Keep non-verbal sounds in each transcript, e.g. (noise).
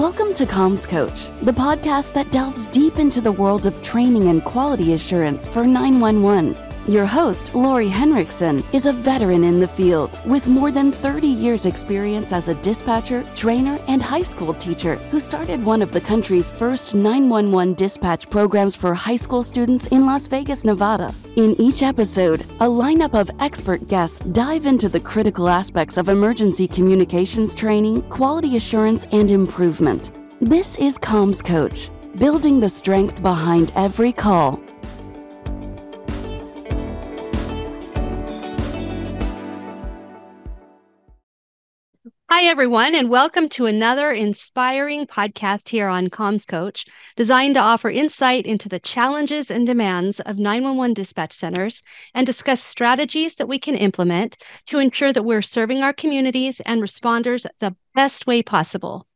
Welcome to Comms Coach, the podcast that delves deep into the world of training and quality assurance for 911. Your host, Lori Henriksen, is a veteran in the field with more than 30 years' experience as a dispatcher, trainer, and high school teacher who started one of the country's first 911 dispatch programs for high school students in Las Vegas, Nevada. In each episode, a lineup of expert guests dive into the critical aspects of emergency communications training, quality assurance, and improvement. This is Comms Coach, building the strength behind every call Hi, everyone, and welcome to another inspiring podcast here on Comms Coach, designed to offer insight into the challenges and demands of 911 dispatch centers and discuss strategies that we can implement to ensure that we're serving our communities and responders the best way possible.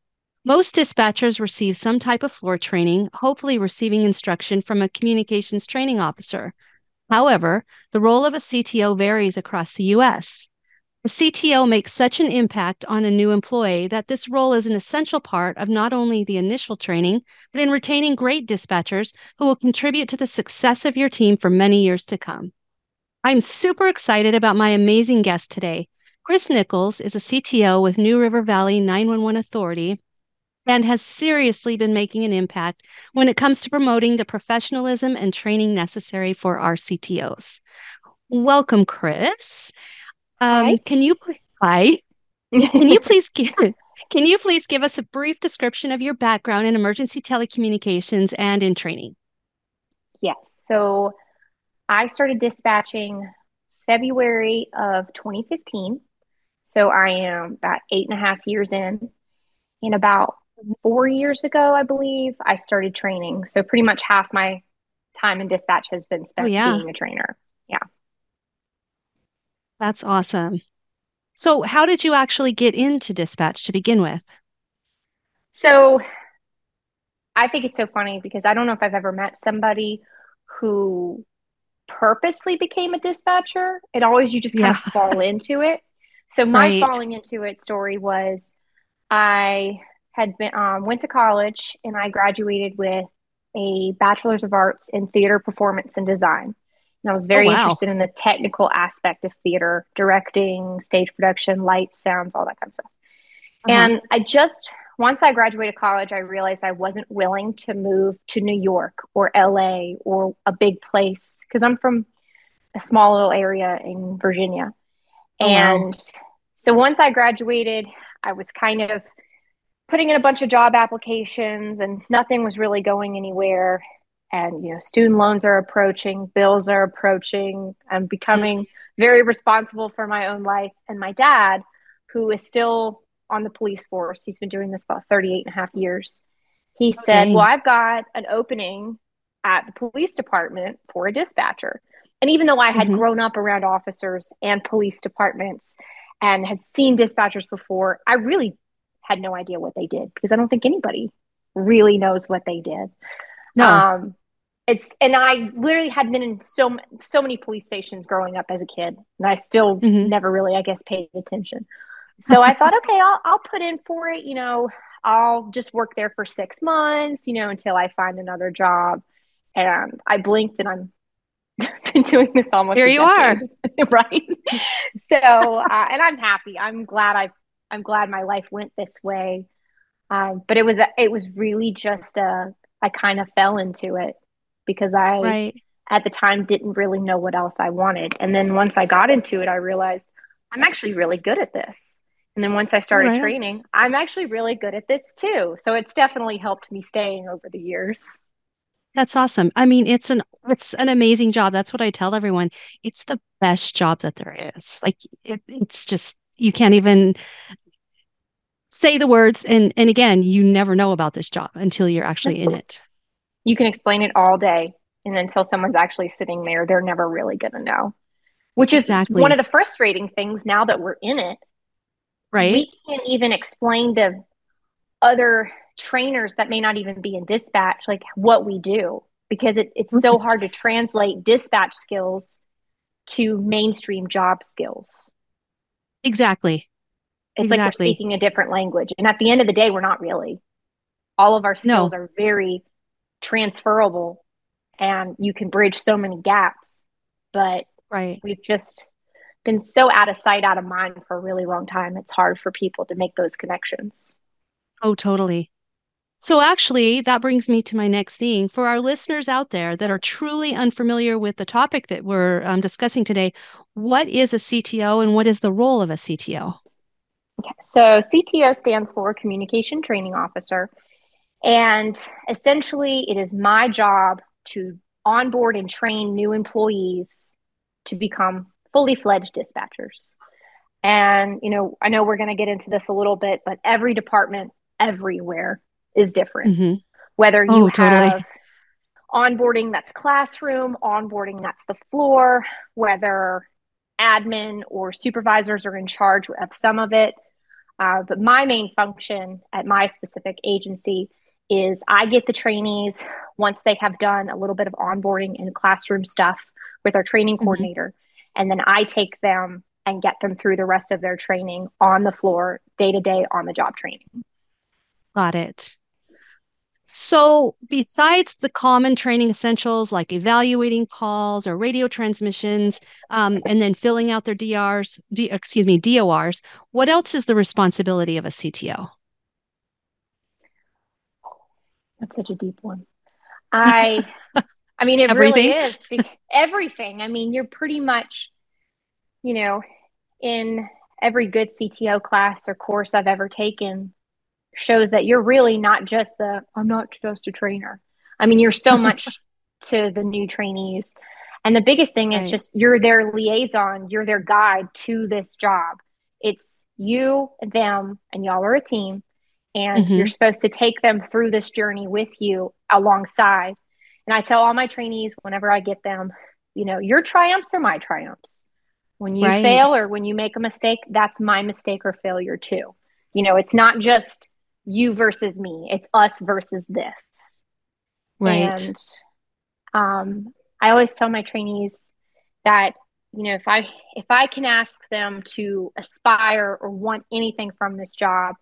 Most dispatchers receive some type of floor training, hopefully, receiving instruction from a communications training officer. However, the role of a CTO varies across the U.S. The CTO makes such an impact on a new employee that this role is an essential part of not only the initial training, but in retaining great dispatchers who will contribute to the success of your team for many years to come. I'm super excited about my amazing guest today. Kris Nichols is a CTO with New River Valley 911 Authority and has seriously been making an impact when it comes to promoting the professionalism and training necessary for our CTOs. Welcome, Kris. Um, can you hi? Can you (laughs) please give (laughs) can you please give us a brief description of your background in emergency telecommunications and in training? Yes. So I started dispatching February of 2015. So I am about eight and a half years in. And about four years ago, I believe, I started training. So pretty much half my time in dispatch has been spent oh, yeah. being a trainer. That's awesome. So, how did you actually get into dispatch to begin with? So, I think it's so funny because I don't know if I've ever met somebody who purposely became a dispatcher. It always you just kind yeah. of (laughs) fall into it. So my right. falling into it story was I had been um, went to college and I graduated with a bachelor's of arts in theater performance and design. And I was very oh, wow. interested in the technical aspect of theater, directing, stage production, lights, sounds, all that kind of stuff. Uh-huh. And I just, once I graduated college, I realized I wasn't willing to move to New York or LA or a big place because I'm from a small little area in Virginia. Oh, and wow. so once I graduated, I was kind of putting in a bunch of job applications and nothing was really going anywhere and you know student loans are approaching bills are approaching i'm becoming very responsible for my own life and my dad who is still on the police force he's been doing this about 38 and a half years he okay. said well i've got an opening at the police department for a dispatcher and even though i had mm-hmm. grown up around officers and police departments and had seen dispatchers before i really had no idea what they did because i don't think anybody really knows what they did no. Um, it's and I literally had been in so so many police stations growing up as a kid, and I still mm-hmm. never really, I guess, paid attention. So I thought, okay, I'll I'll put in for it. You know, I'll just work there for six months, you know, until I find another job. And I blinked, and I'm (laughs) been doing this almost. Here you are, (laughs) right? so, uh, and I'm happy. I'm glad I I'm glad my life went this way. Um, but it was a, it was really just a I kind of fell into it because I right. at the time didn't really know what else I wanted. And then once I got into it, I realized I'm actually really good at this. And then once I started right. training, I'm actually really good at this too. So it's definitely helped me staying over the years. That's awesome. I mean, it's an it's an amazing job. That's what I tell everyone. It's the best job that there is. Like it, it's just you can't even say the words and and again, you never know about this job until you're actually in it. You can explain it all day and until someone's actually sitting there they're never really going to know. Which is exactly. one of the frustrating things now that we're in it. Right. We can't even explain to other trainers that may not even be in dispatch like what we do because it, it's so hard to translate dispatch skills to mainstream job skills. Exactly it's exactly. like we're speaking a different language and at the end of the day we're not really All of our skills no. are very transferable and you can bridge so many gaps. But right. we've just been so out of sight, out of mind for a really long time. It's hard for people to make those connections. Oh, totally. So, actually, that brings me to my next thing. For our listeners out there that are truly unfamiliar with the topic that we're um, discussing today, what is a CTO and what is the role of a CTO? Okay, so CTO stands for Communication Training Officer. And essentially, it is my job to onboard and train new employees to become fully fledged dispatchers. And, you know, I know we're going to get into this a little bit, but every department everywhere is different. Mm-hmm. Whether you oh, totally. have onboarding that's classroom, onboarding that's the floor, whether admin or supervisors are in charge of some of it. Uh, but my main function at my specific agency is I get the trainees once they have done a little bit of onboarding and classroom stuff with our training mm-hmm. coordinator. Mm-hmm. And then I take them and get them through the rest of their training on the floor, day to day on the job training. Got it. So, besides the common training essentials like evaluating calls or radio transmissions, um, and then filling out their DRs, D, excuse me, DORs, what else is the responsibility of a CTO? That's such a deep one. I, I mean, it (laughs) really is everything. I mean, you're pretty much, you know, in every good CTO class or course I've ever taken, shows that you're really not just the I'm not just a trainer. I mean, you're so (laughs) much to the new trainees. And the biggest thing right. is just you're their liaison, you're their guide to this job. It's you, them, and y'all are a team. And mm-hmm. you're supposed to take them through this journey with you alongside. And I tell all my trainees whenever I get them, you know, your triumphs are my triumphs. When you right. fail or when you make a mistake, that's my mistake or failure too. You know, it's not just you versus me. It's us versus this. Right. And um, I always tell my trainees that you know if I if I can ask them to aspire or want anything from this job,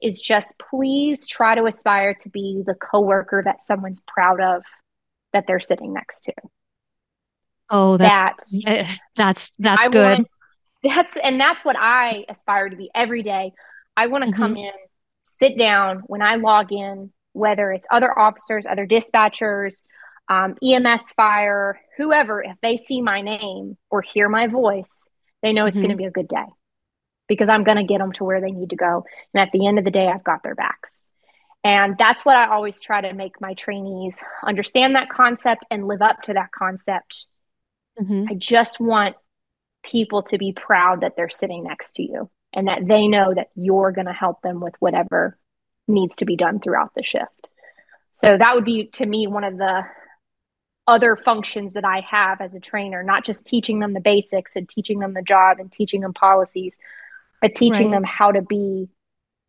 is just please try to aspire to be the coworker that someone's proud of that they're sitting next to. Oh, that's that, (laughs) that's that's I good. Want, that's and that's what I aspire to be every day. I want to mm-hmm. come in sit down when I log in, whether it's other officers, other dispatchers, um, EMS fire, whoever, if they see my name or hear my voice, they know it's mm-hmm. going to be a good day because I'm going to get them to where they need to go. And at the end of the day, I've got their backs. And that's what I always try to make my trainees understand that concept and live up to that concept. Mm-hmm. I just want people to be proud that they're sitting next to you and that they know that you're going to help them with whatever needs to be done throughout the shift. So that would be to me one of the other functions that I have as a trainer, not just teaching them the basics and teaching them the job and teaching them policies, but teaching right. them how to be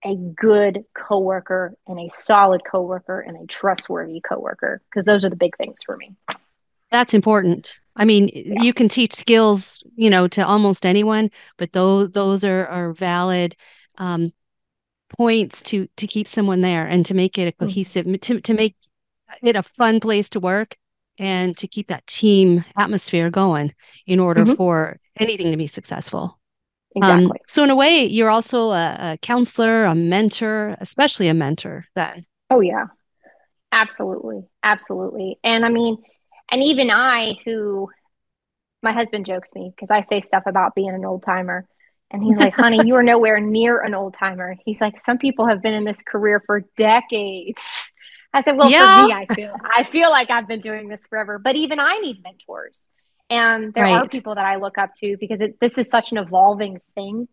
a good coworker and a solid coworker and a trustworthy coworker because those are the big things for me. That's important. I mean, yeah. you can teach skills, you know, to almost anyone, but those those are are valid um, points to to keep someone there and to make it a mm. cohesive mm-hmm. to to make it a fun place to work and to keep that team atmosphere going in order mm-hmm. for anything to be successful. Um, exactly. Um, so in a way, you're also a, a counselor, a mentor, especially a mentor. Then. Oh yeah, absolutely, absolutely. And I mean, and even I, who my husband jokes me because I say stuff about being an old timer. And he's like, honey, you are (laughs) nowhere near an old timer. He's like, some people have been in this career for decades. I said, well, yeah. for me, I feel I feel like I've been doing this forever. But even I need mentors. And there right. are people that I look up to because it, this is such an evolving thing.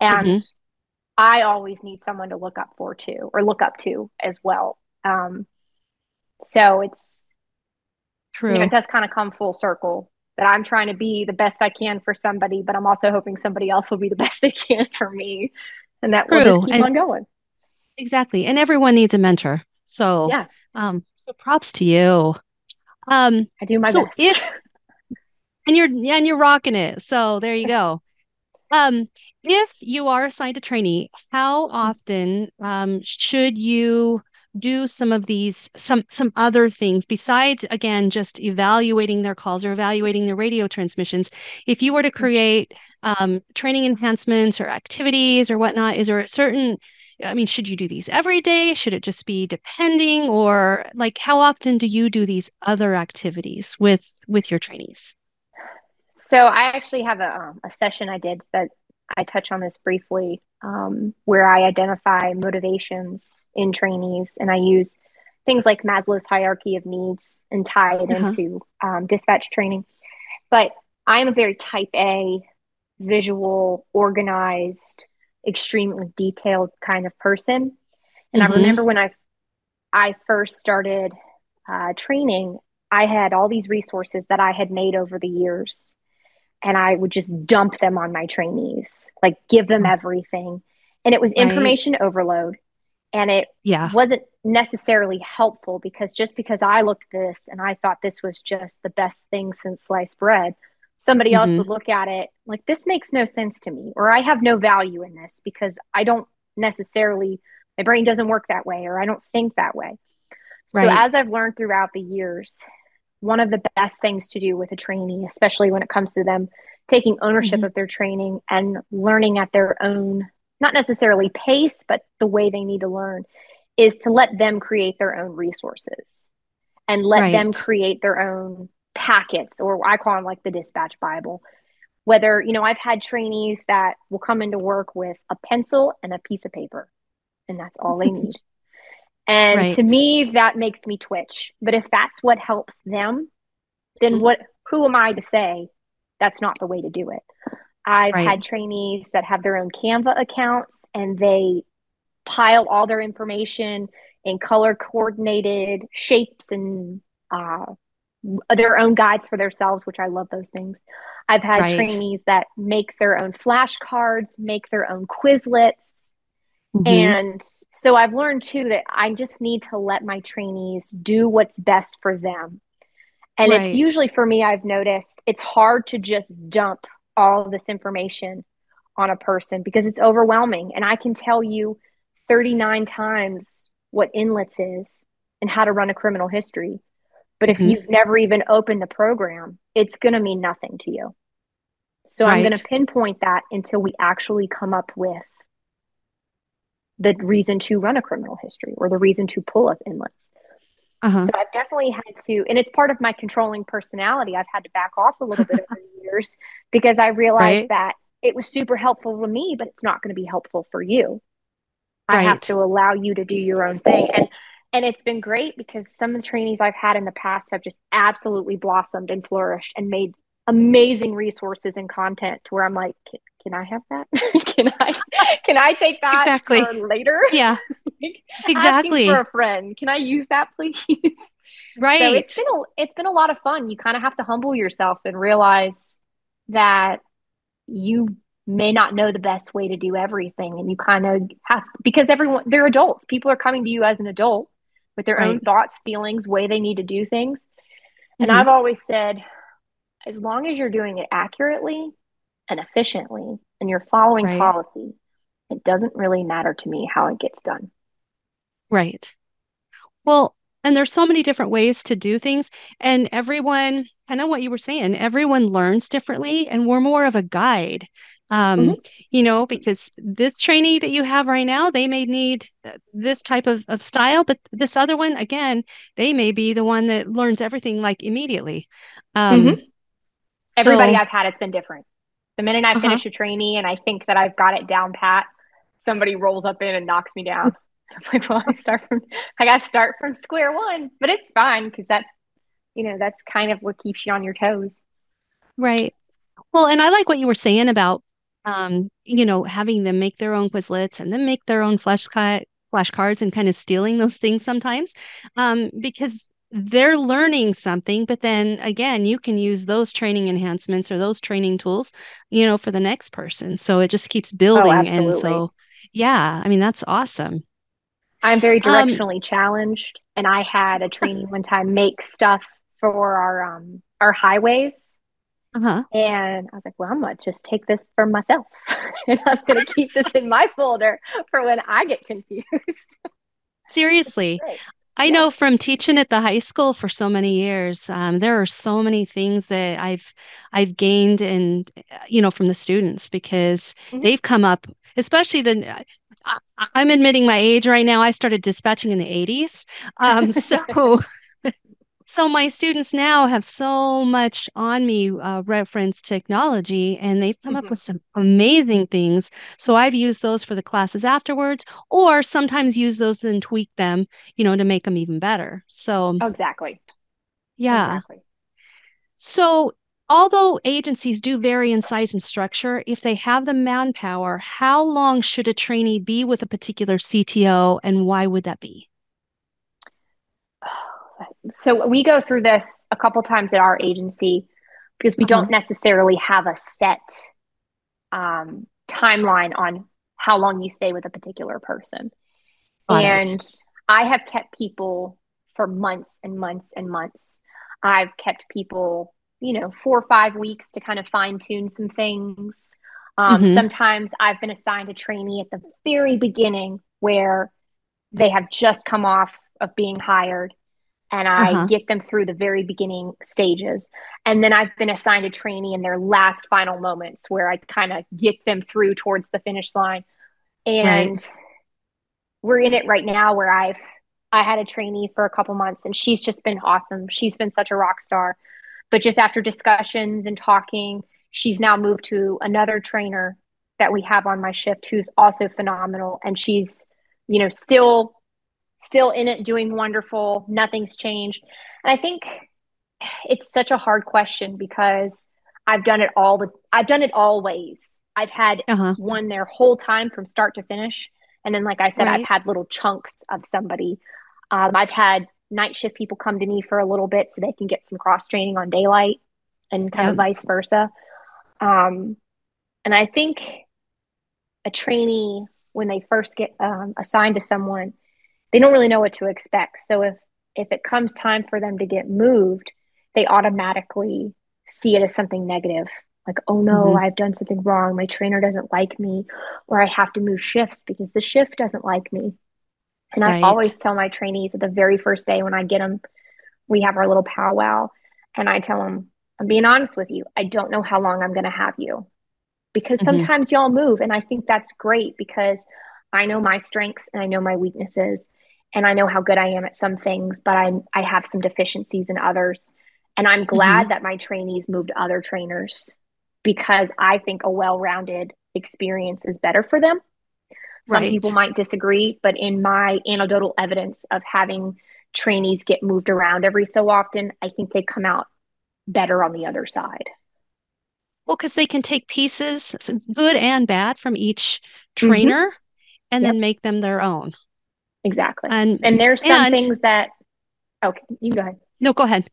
And mm-hmm. I always need someone to look up for too, or look up to as well. Um, so it's True. You know, it does kind of come full circle that I'm trying to be the best I can for somebody, but I'm also hoping somebody else will be the (laughs) best they can for me. And that True. will just keep and, on going. Exactly. And everyone needs a mentor. So yeah. Um, so props to you. Um I do my so best. If, (laughs) and you're and you're rocking it. So there you go. Um, if you are assigned a trainee, how often um, should you do some of these some some other things besides again just evaluating their calls or evaluating their radio transmissions. If you were to create um, training enhancements or activities or whatnot is there a certain i mean should you do these every day? Should it just be depending? Or like how often do you do these other activities with with your trainees? So i actually have a, um, a session i did that i touch on this briefly um, where I identify motivations in trainees and I use things like Maslow's hierarchy of needs and tie it uh-huh. into um, dispatch training. But I'm a very type A, visual, organized, extremely detailed kind of person. And mm-hmm. I remember when I I first started uh, training, I had all these resources that I had made over the years and I would just dump them on my trainees, like give them mm. everything. And it was information right. overload. And it yeah. wasn't necessarily helpful because just because I looked this and I thought this was just the best thing since sliced bread, somebody mm-hmm. else would look at it like, this makes no sense to me, or I have no value in this because I don't necessarily, my brain doesn't work that way, or I don't think that way. Right. So, as I've learned throughout the years, one of the best things to do with a trainee, especially when it comes to them taking ownership mm-hmm. of their training and learning at their own, not necessarily pace, but the way they need to learn, is to let them create their own resources and let right. them create their own packets, or I call them like the dispatch Bible. Whether, you know, I've had trainees that will come into work with a pencil and a piece of paper, and that's all they need. (laughs) And right. to me, that makes me twitch. But if that's what helps them, then mm-hmm. what? Who am I to say that's not the way to do it? I've right. had trainees that have their own Canva accounts and they pile all their information in color coordinated shapes and uh, their own guides for themselves, which I love those things. I've had right. trainees that make their own flashcards, make their own Quizlets, Mm-hmm. And so I've learned too that I just need to let my trainees do what's best for them. And right. it's usually for me, I've noticed it's hard to just dump all this information on a person because it's overwhelming. And I can tell you 39 times what NLETS is and how to run a criminal history. But if mm-hmm. you've never even opened the program, it's going to mean nothing to you. So right. I'm going to pinpoint that until we actually come up with the reason to run a criminal history or the reason to pull up NLETS. Uh-huh. So I've definitely had to, and it's part of my controlling personality. I've had to back off a little bit over the years because I realized right. that it was super helpful for me, but it's not going to be helpful for you. Right. I have to allow you to do your own thing. And and it's been great because some of the trainees I've had in the past have just absolutely blossomed and flourished and made amazing resources and content to where I'm like, can, can I have that? (laughs) can I can I take that exactly. later? (laughs) Yeah. like, exactly. For a friend. Can I use that please? (laughs) Right. So it's been a, it's been a lot of fun. You kind of have to humble yourself and realize that you may not know the best way to do everything and you kind of have because everyone they're adults. People are coming to you as an adult with their right. own thoughts, feelings, way they need to do things. And mm-hmm. I've always said as long as you're doing it accurately and efficiently and you're following right. policy, it doesn't really matter to me how it gets done. Right. Well, and there's so many different ways to do things and everyone i know what you were saying everyone learns differently and we're more of a guide um, mm-hmm. you know because this trainee that you have right now they may need this type of, of style but this other one again they may be the one that learns everything like immediately um, mm-hmm. Everybody so, i've had it's been different the minute I uh-huh. finish a trainee and I think that I've got it down pat, somebody rolls up in and knocks me down. (laughs) I'm like, well, I start from I got to start from square one, but it's fine because that's you know that's kind of what keeps you on your toes. Right. Well, and I like what you were saying about um, you know, having them make their own Quizlets and then make their own flashcard flashcards and kind of stealing those things sometimes, um, because they're learning something but then again you can use those training enhancements or those training tools you know for the next person so it just keeps oh, building oh, and so yeah i mean that's awesome i'm very um, directionally um, challenged and i had a (laughs) training one time make stuff for our um our highways uh-huh. And I was like, well, I'm going to just take this for myself (laughs) and I'm going to keep this in my folder for when I get confused. (laughs) Seriously. I yeah. know from teaching at the high school for so many years, um, there are so many things that I've I've gained and you know from the students because mm-hmm. they've come up, especially the. I, am admitting my age right now. I started dispatching in the 80s, um, (laughs) so so my students now have so much on me uh, reference technology and they've come mm-hmm. up with some amazing things. So i've used those for the classes afterwards or sometimes use those and tweak them you know to make them even better. So exactly. Yeah. Exactly. so although agencies do vary in size and structure if they have the manpower how long should a trainee be with a particular CTO and why would that be so we go through this a couple times at our agency because we uh-huh. don't necessarily have a set um, timeline on how long you stay with a particular person. Got and it. I have kept people for months and months and months. I've kept people, you know, four or five weeks to kind of fine tune some things. Um, mm-hmm. Sometimes I've been assigned a trainee at the very beginning where they have just come off of being hired and I uh-huh. get them through the very beginning stages. And then I've been assigned a trainee in their last final moments where I kind of get them through towards the finish line. And right. we're in it right now where I've I had a trainee for a couple months and she's just been awesome. She's been such a rock star. But just after discussions and talking, she's now moved to another trainer that we have on my shift who's also phenomenal and she's you know still still in it, doing wonderful. Nothing's changed. And I think it's such a hard question because I've done it all the I've done it all ways. I've had uh-huh. one their whole time from start to finish. And then, like I said, right. I've had little chunks of somebody. Um, I've had night shift people come to me for a little bit so they can get some cross training on daylight and kind of vice versa. Um, and I think a trainee, when they first get um, assigned to someone, they don't really know what to expect. So if if it comes time for them to get moved, they automatically see it as something negative. Like, oh no, mm-hmm. I've done something wrong. My trainer doesn't like me, or I have to move shifts because the shift doesn't like me. And right. I always tell my trainees at the very first day when I get them, we have our little powwow, and I tell them, I'm being honest with you. I don't know how long I'm going to have you because mm-hmm. sometimes y'all move. And I think that's great because I know my strengths and I know my weaknesses and I know how good I am at some things, but I I have some deficiencies in others. And I'm glad mm-hmm. that my trainees moved to other trainers because I think a well-rounded experience is better for them. Some right. people might disagree, but in my anecdotal evidence of having trainees get moved around every so often, I think they come out better on the other side. Well, because they can take pieces, good and bad, from each trainer mm-hmm and yep. then make them their own. Exactly. And and there's some and, things that okay, you go ahead. No, go ahead.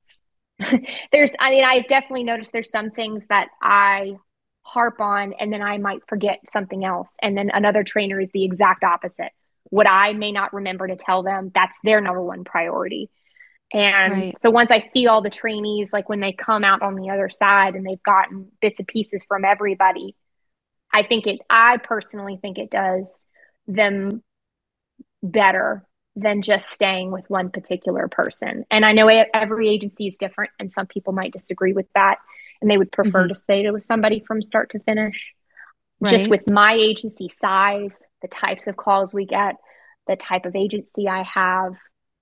(laughs) there's I mean, I've definitely noticed there's some things that I harp on and then I might forget something else. And then another trainer is the exact opposite. What I may not remember to tell them, that's their number one priority. And right. so once I see all the trainees, like when they come out on the other side and they've gotten bits and pieces from everybody, I think it, I personally think it does them better than just staying with one particular person. And I know every agency is different, and some people might disagree with that, and they would prefer mm-hmm. to stay with somebody from start to finish. Right. Just with my agency size, the types of calls we get, the type of agency I have,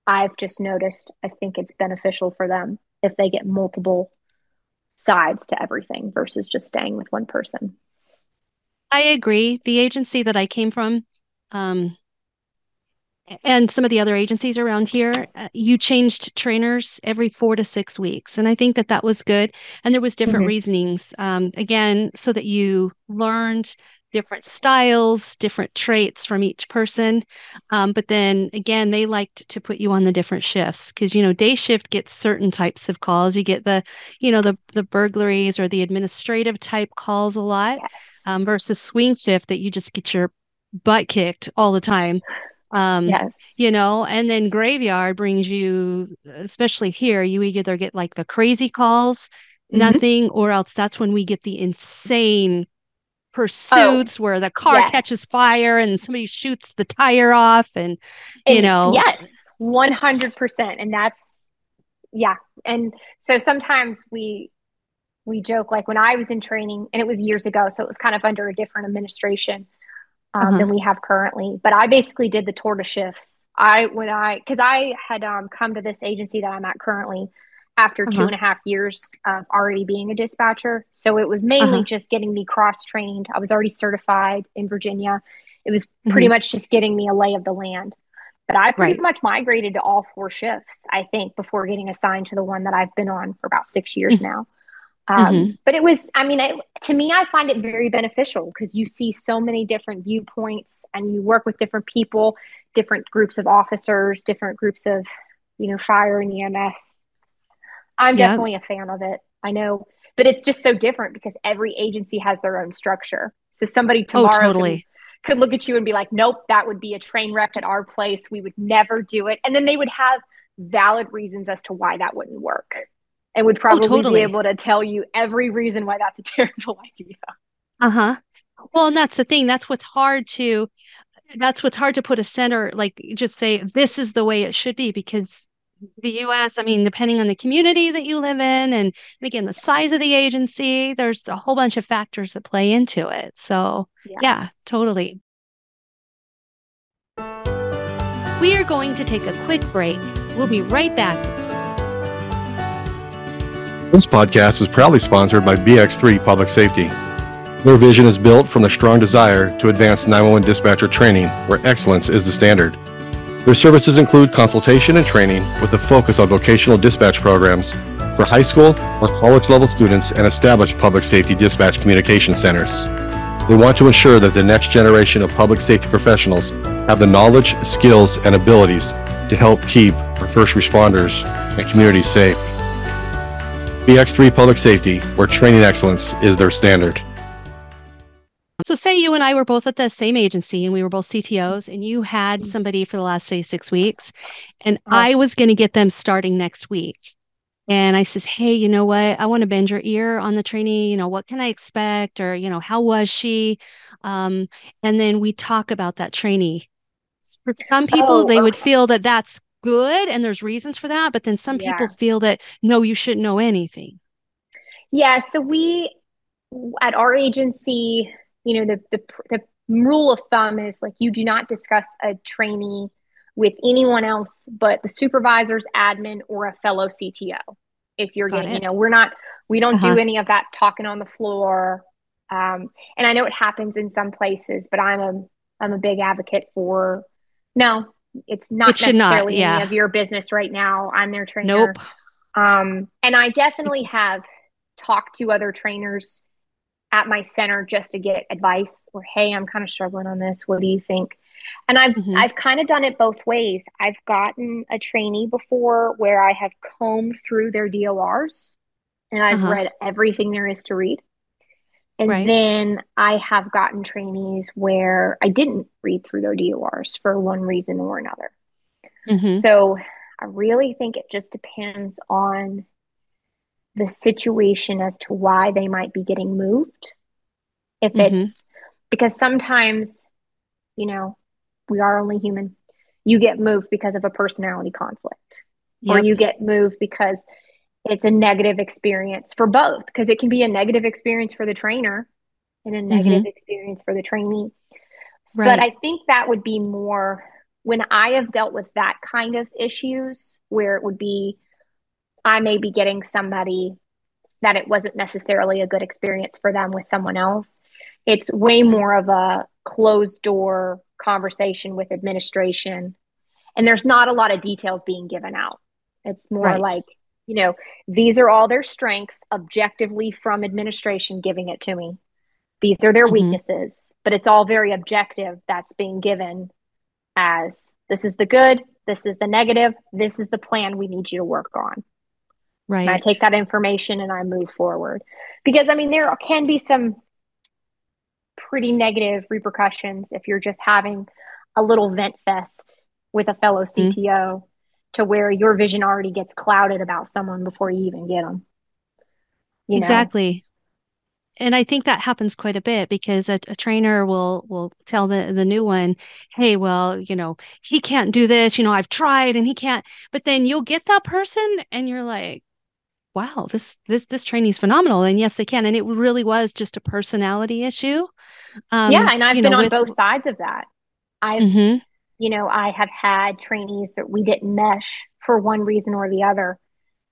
I've just noticed I think it's beneficial for them if they get multiple sides to everything versus just staying with one person. I agree. The agency that I came from, and some of the other agencies around here uh, you changed trainers every four to six weeks and i think that that was good and there was different mm-hmm. reasonings um, again so that you learned different styles different traits from each person um, but then again they liked to put you on the different shifts because you know day shift gets certain types of calls you get the you know the the burglaries or the administrative type calls a lot yes. um, versus swing shift that you just get your butt kicked all the time. Um, yes. You know, and then graveyard brings you, especially here, you either get like the crazy calls, mm-hmm. nothing, or else that's when we get the insane pursuits oh, where the car yes. catches fire and somebody shoots the tire off and you and, know yes 100% and that's yeah and so sometimes we we joke like when i was in training and it was years ago so it was kind of under a different administration um, uh-huh. than we have currently but i basically did the tour de shifts i when i because i had um, come to this agency that i'm at currently after uh-huh. two and a half years of already being a dispatcher. So it was mainly uh-huh. just getting me cross trained. I was already certified in Virginia. It was pretty mm-hmm. much just getting me a lay of the land. But I pretty right. much migrated to all four shifts, I think, before getting assigned to the one that I've been on for about six years mm-hmm. now. Um, mm-hmm. But it was, I mean, it, to me, I find it very beneficial because you see so many different viewpoints and you work with different people, different groups of officers, different groups of, you know, fire and EMS I'm yep. definitely a fan of it. I know, but it's just so different because every agency has their own structure. So somebody oh, tomorrow oh, totally. could, could look at you and be like, nope, that would be a train wreck at our place. We would never do it. And then they would have valid reasons as to why that wouldn't work and would oh, probably oh, totally. be able to tell you every reason why that's a (laughs) terrible idea. Uh huh. Well, and that's the thing. That's what's hard to. That's what's hard to put a center like just say this is the way it should be because the US, I mean, depending on the community that you live in, and again, the size of the agency, there's a whole bunch of factors that play into it. So, yeah, yeah totally. We are going to take a quick break. We'll be right back. This podcast is proudly sponsored by BX3 Public Safety. Their vision is built from the strong desire to advance 911 dispatcher training, where excellence is the standard. Their services include consultation and training with a focus on vocational dispatch programs for high school or college level students and established public safety dispatch communication centers. They want to ensure that the next generation of public safety professionals have the knowledge, skills, and abilities to help keep our first responders and communities safe. BX3 Public Safety, where training excellence is their standard. So, say you and I were both at the same agency and we were both CTOs, and you had mm-hmm. somebody for the last, say, six weeks, and oh. I was going to get them starting next week. And I says, Hey, you know what? I want to bend your ear on the trainee. You know, what can I expect? Or, you know, how was she? Um, and then we talk about that trainee. For some people, oh, they would feel that that's good and there's reasons for that. But then some yeah. people feel that, no, you shouldn't know anything. Yeah. So we, at our agency, you know the, the the rule of thumb is like you do not discuss a trainee with anyone else but the supervisor's admin or a fellow CTO. If you're Got getting, it. you know, we're not, we don't uh-huh. do any of that talking on the floor. Um, and I know it happens in some places, but I'm a, I'm a big advocate for no, it's not it necessarily not, yeah. any of your business right now. I'm their trainer. Nope. Um, and I definitely have talked to other trainers at my center just to get advice or hey i'm kind of struggling on this what do you think and i've mm-hmm. i've kind of done it both ways i've gotten a trainee before where i have combed through their DORs and i've uh-huh. read everything there is to read and right. then i have gotten trainees where i didn't read through their DORs for one reason or another mm-hmm. so i really think it just depends on the situation as to why they might be getting moved. If mm-hmm. it's because sometimes, you know, we are only human. You get moved because of a personality conflict, yep. or you get moved because it's a negative experience for both, because it can be a negative experience for the trainer and a mm-hmm. negative mm-hmm. experience for the trainee. Right. But I think that would be more when I have dealt with that kind of issues where it would be I may be getting somebody that it wasn't necessarily a good experience for them with someone else. It's way more of a closed door conversation with administration. And there's not a lot of details being given out. It's more right. like, you know, these are all their strengths objectively from administration giving it to me. These are their mm-hmm. weaknesses, but it's all very objective that's being given as this is the good, this is the negative, this is the plan we need you to work on. Right. And I take that information and I move forward. Because I mean, there can be some pretty negative repercussions if you're just having a little vent fest with a fellow CTO mm-hmm. To where your vision already gets clouded about someone before you even get them. You exactly. and I think that happens quite a bit because a, a, trainer will will tell the the new one, "Hey, well, you know, he can't do this. You know, I've tried and he can't." But then you'll get that person, and you're like, "Wow, this this this trainee's phenomenal." And yes, they can. And it really was just a personality issue. Um, yeah, and I've been know, on with... both sides of that. I've, mm-hmm. You know, I have had trainees that we didn't mesh for one reason or the other,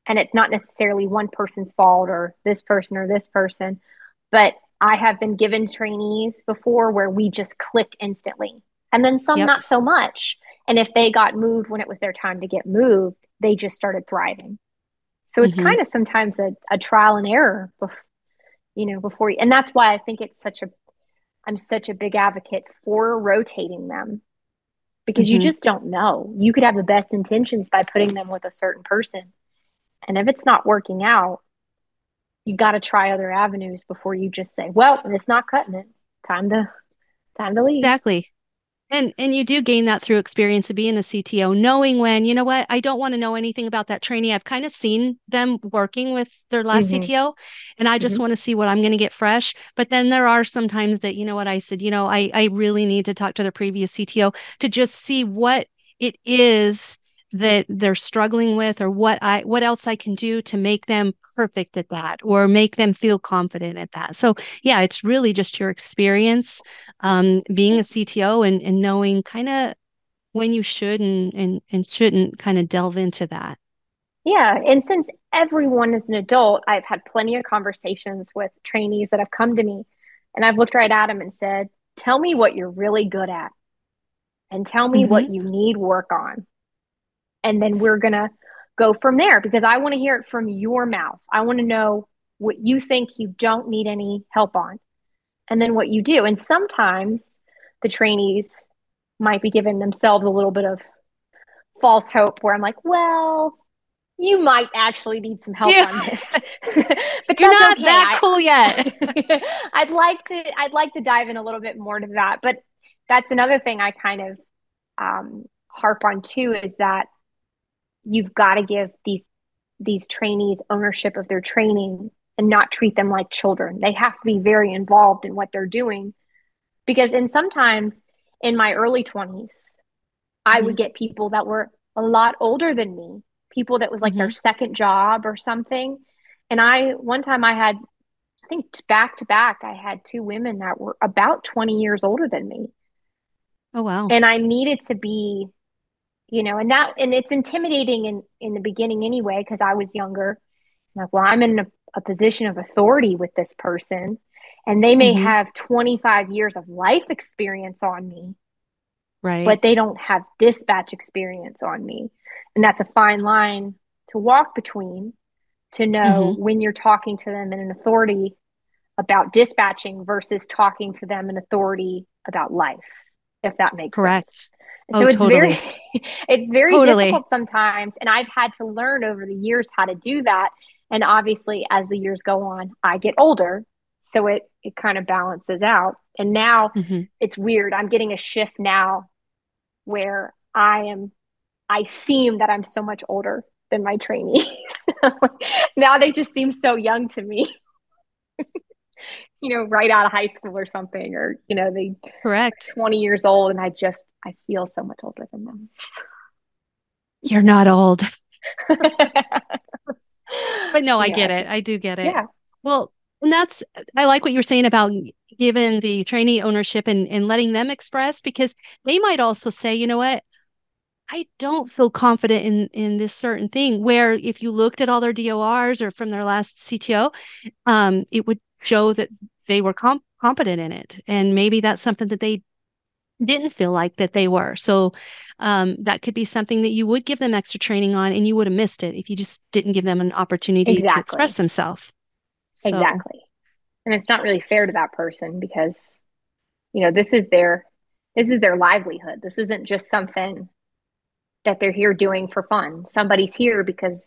and it's not necessarily one person's fault or this person or this person but I have been given trainees before where we just clicked instantly. And then some yep. not so much. And if they got moved when it was their time to get moved, they just started thriving. So it's mm-hmm. kind of sometimes a, a trial and error, bef- you know, before you, and that's why I think it's such a, I'm such a big advocate for rotating them because mm-hmm. you just don't know. You could have the best intentions by putting them with a certain person. And if it's not working out, you got to try other avenues before you just say, well, it's not cutting it. Time to time to leave. Exactly. And and you do gain that through experience of being a CTO, knowing when, you know what, I don't want to know anything about that trainee. I've kind of seen them working with their last mm-hmm. CTO and I just mm-hmm. want to see what I'm going to get fresh. But then there are some times that, you know what, I said, you know, I I really need to talk to the previous CTO to just see what it is that they're struggling with or what I what else I can do to make them perfect at that or make them feel confident at that. So yeah, it's really just your experience um, being a CTO and, and knowing kind of when you should and, and, and shouldn't kind of delve into that. Yeah. And since everyone is an adult, I've had plenty of conversations with trainees that have come to me and I've looked right at them and said, Tell me what you're really good at and tell me mm-hmm. what you need work on and then we're going to go from there because I want to hear it from your mouth. I want to know what you think you don't need any help on and then what you do. And sometimes the trainees might be giving themselves a little bit of false hope where I'm like, well, you might actually need some help yeah. on this. (laughs) (laughs) but you're not okay. that cool yet. (laughs) I'd like to I'd like to dive in a little bit more to that. But that's another thing I kind of um, harp on too is that you've got to give these these trainees ownership of their training and not treat them like children. They have to be very involved in what they're doing because and sometimes in my early 20s mm-hmm. I would mm-hmm. get people that were a lot older than me, people that was like mm-hmm. their second job or something. And I one time I had I think back to back I had two women that were about 20 years older than me. Oh wow. And I needed to be you know, and that, and it's intimidating in, in the beginning anyway, because I was younger. Like, well, I'm in a, a, position of authority with this person, and they may mm-hmm. have 25 years of life experience on me. Right. But they don't have dispatch experience on me. And that's a fine line to walk between to know mm-hmm. when you're talking to them in an authority about dispatching versus talking to them in authority about life, if that makes Correct. sense. Oh, so it's totally. very (laughs) it's very totally. difficult sometimes and I've had to learn over the years how to do that and obviously as the years go on I get older so it it kind of balances out and now mm-hmm. it's weird I'm getting a shift now where I am I seem that I'm so much older than my trainees (laughs) now they just seem so young to me you know, right out of high school or something, or, you know, they correct 20 years old. And I just, I feel so much older than them. You're not old. (laughs) but no, I yeah. get it. I do get it. Yeah. Well, and that's, I like what you're saying about giving the trainee ownership and, and letting them express because they might also say, you know what, I don't feel confident in in this certain thing. Where if you looked at all their DORs or from their last CTO, um, it would show that they were comp- competent in it, and maybe that's something that they didn't feel like that they were. So um, that could be something that you would give them extra training on, and you would have missed it if you just didn't give them an opportunity exactly. to express themselves. So. Exactly, and it's not really fair to that person because you know this is their this is their livelihood. This isn't just something that they're here doing for fun. Somebody's here because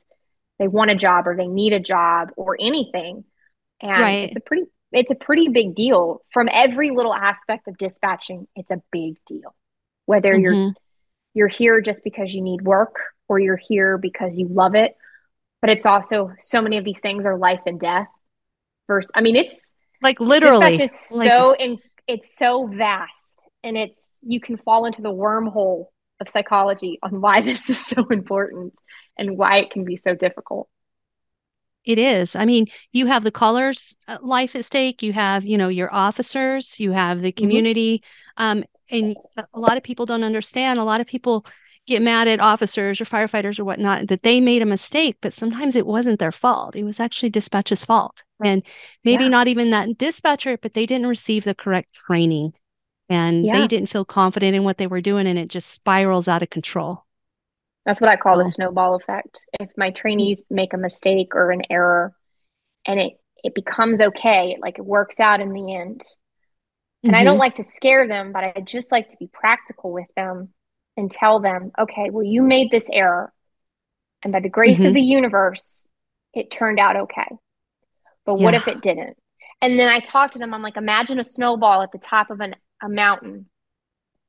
they want a job or they need a job or anything. And right. it's a pretty it's a pretty big deal from every little aspect of dispatching. It's a big deal. Whether mm-hmm. you're you're here just because you need work or you're here because you love it, but it's also so many of these things are life and death. Versus I mean it's like literally dispatch is like, so in, it's so vast and it's you can fall into the wormhole of psychology on why (laughs) this is so important and why it can be so difficult it is. I mean, you have the caller's uh, life at stake. You have, you know, your officers. You have the Mm-hmm. community. Um, and a lot of people don't understand. A lot of people get mad at officers or firefighters or whatnot that they made a mistake, but sometimes it wasn't their fault. It was actually dispatch's fault. And maybe Yeah. not even that dispatcher, but they didn't receive the correct training and Yeah. they didn't feel confident in what they were doing. And it just spirals out of control. That's what I call the Oh. snowball effect. If my trainees make a mistake or an error and it it becomes okay, like it works out in the end. And I don't Mhm. like to scare them, but I just like to be practical with them and tell them, okay, well, you made this error. And by the grace Mhm. of the universe, it turned out okay. But what if it didn't? And then I talk to them, I'm like, imagine a snowball at the top of an, a mountain.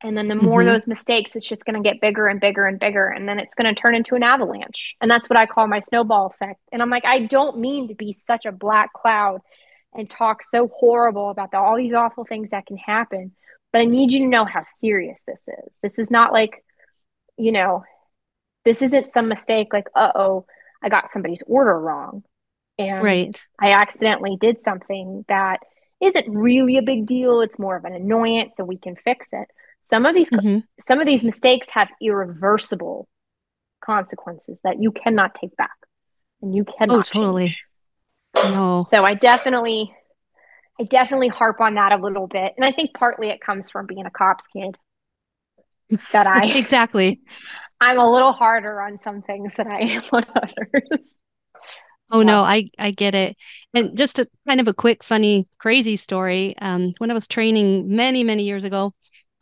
And then the more Mhm. those mistakes, it's just going to get bigger and bigger and bigger. And then it's going to turn into an avalanche. And that's what I call my snowball effect. And I'm like, I don't mean to be such a black cloud and talk so horrible about the, all these awful things that can happen. But I need you to know how serious this is. This is not like, you know, this isn't some mistake like, uh oh, I got somebody's order wrong. And Right. I accidentally did something that isn't really a big deal. It's more of an annoyance, so we can fix it. Some of these Mhm. some of these mistakes have irreversible consequences that you cannot take back, and you cannot. Oh, totally. change. No. So I definitely, I definitely harp on that a little bit, and I think partly it comes from being a cops kid. That I, (laughs) exactly. I'm a little harder on some things than I am on others. Oh no, I I get it. And just a kind of a quick, funny, crazy story. Um, when I was training many, many years ago,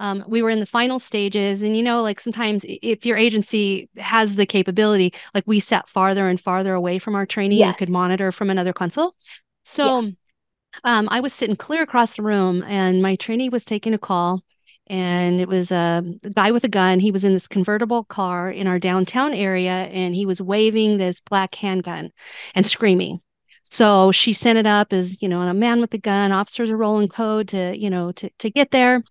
um, we were in the final stages, and you know, like sometimes if your agency has the capability, like we sat farther and farther away from our trainee and could monitor from another console. So, um, I was sitting clear across the room, and my trainee was taking a call, and it was a guy with a gun. He was in this convertible car in our downtown area, and he was waving this black handgun and screaming. So she sent it up as, you know, a man with a gun, officers are rolling code to, you know, to, to get there.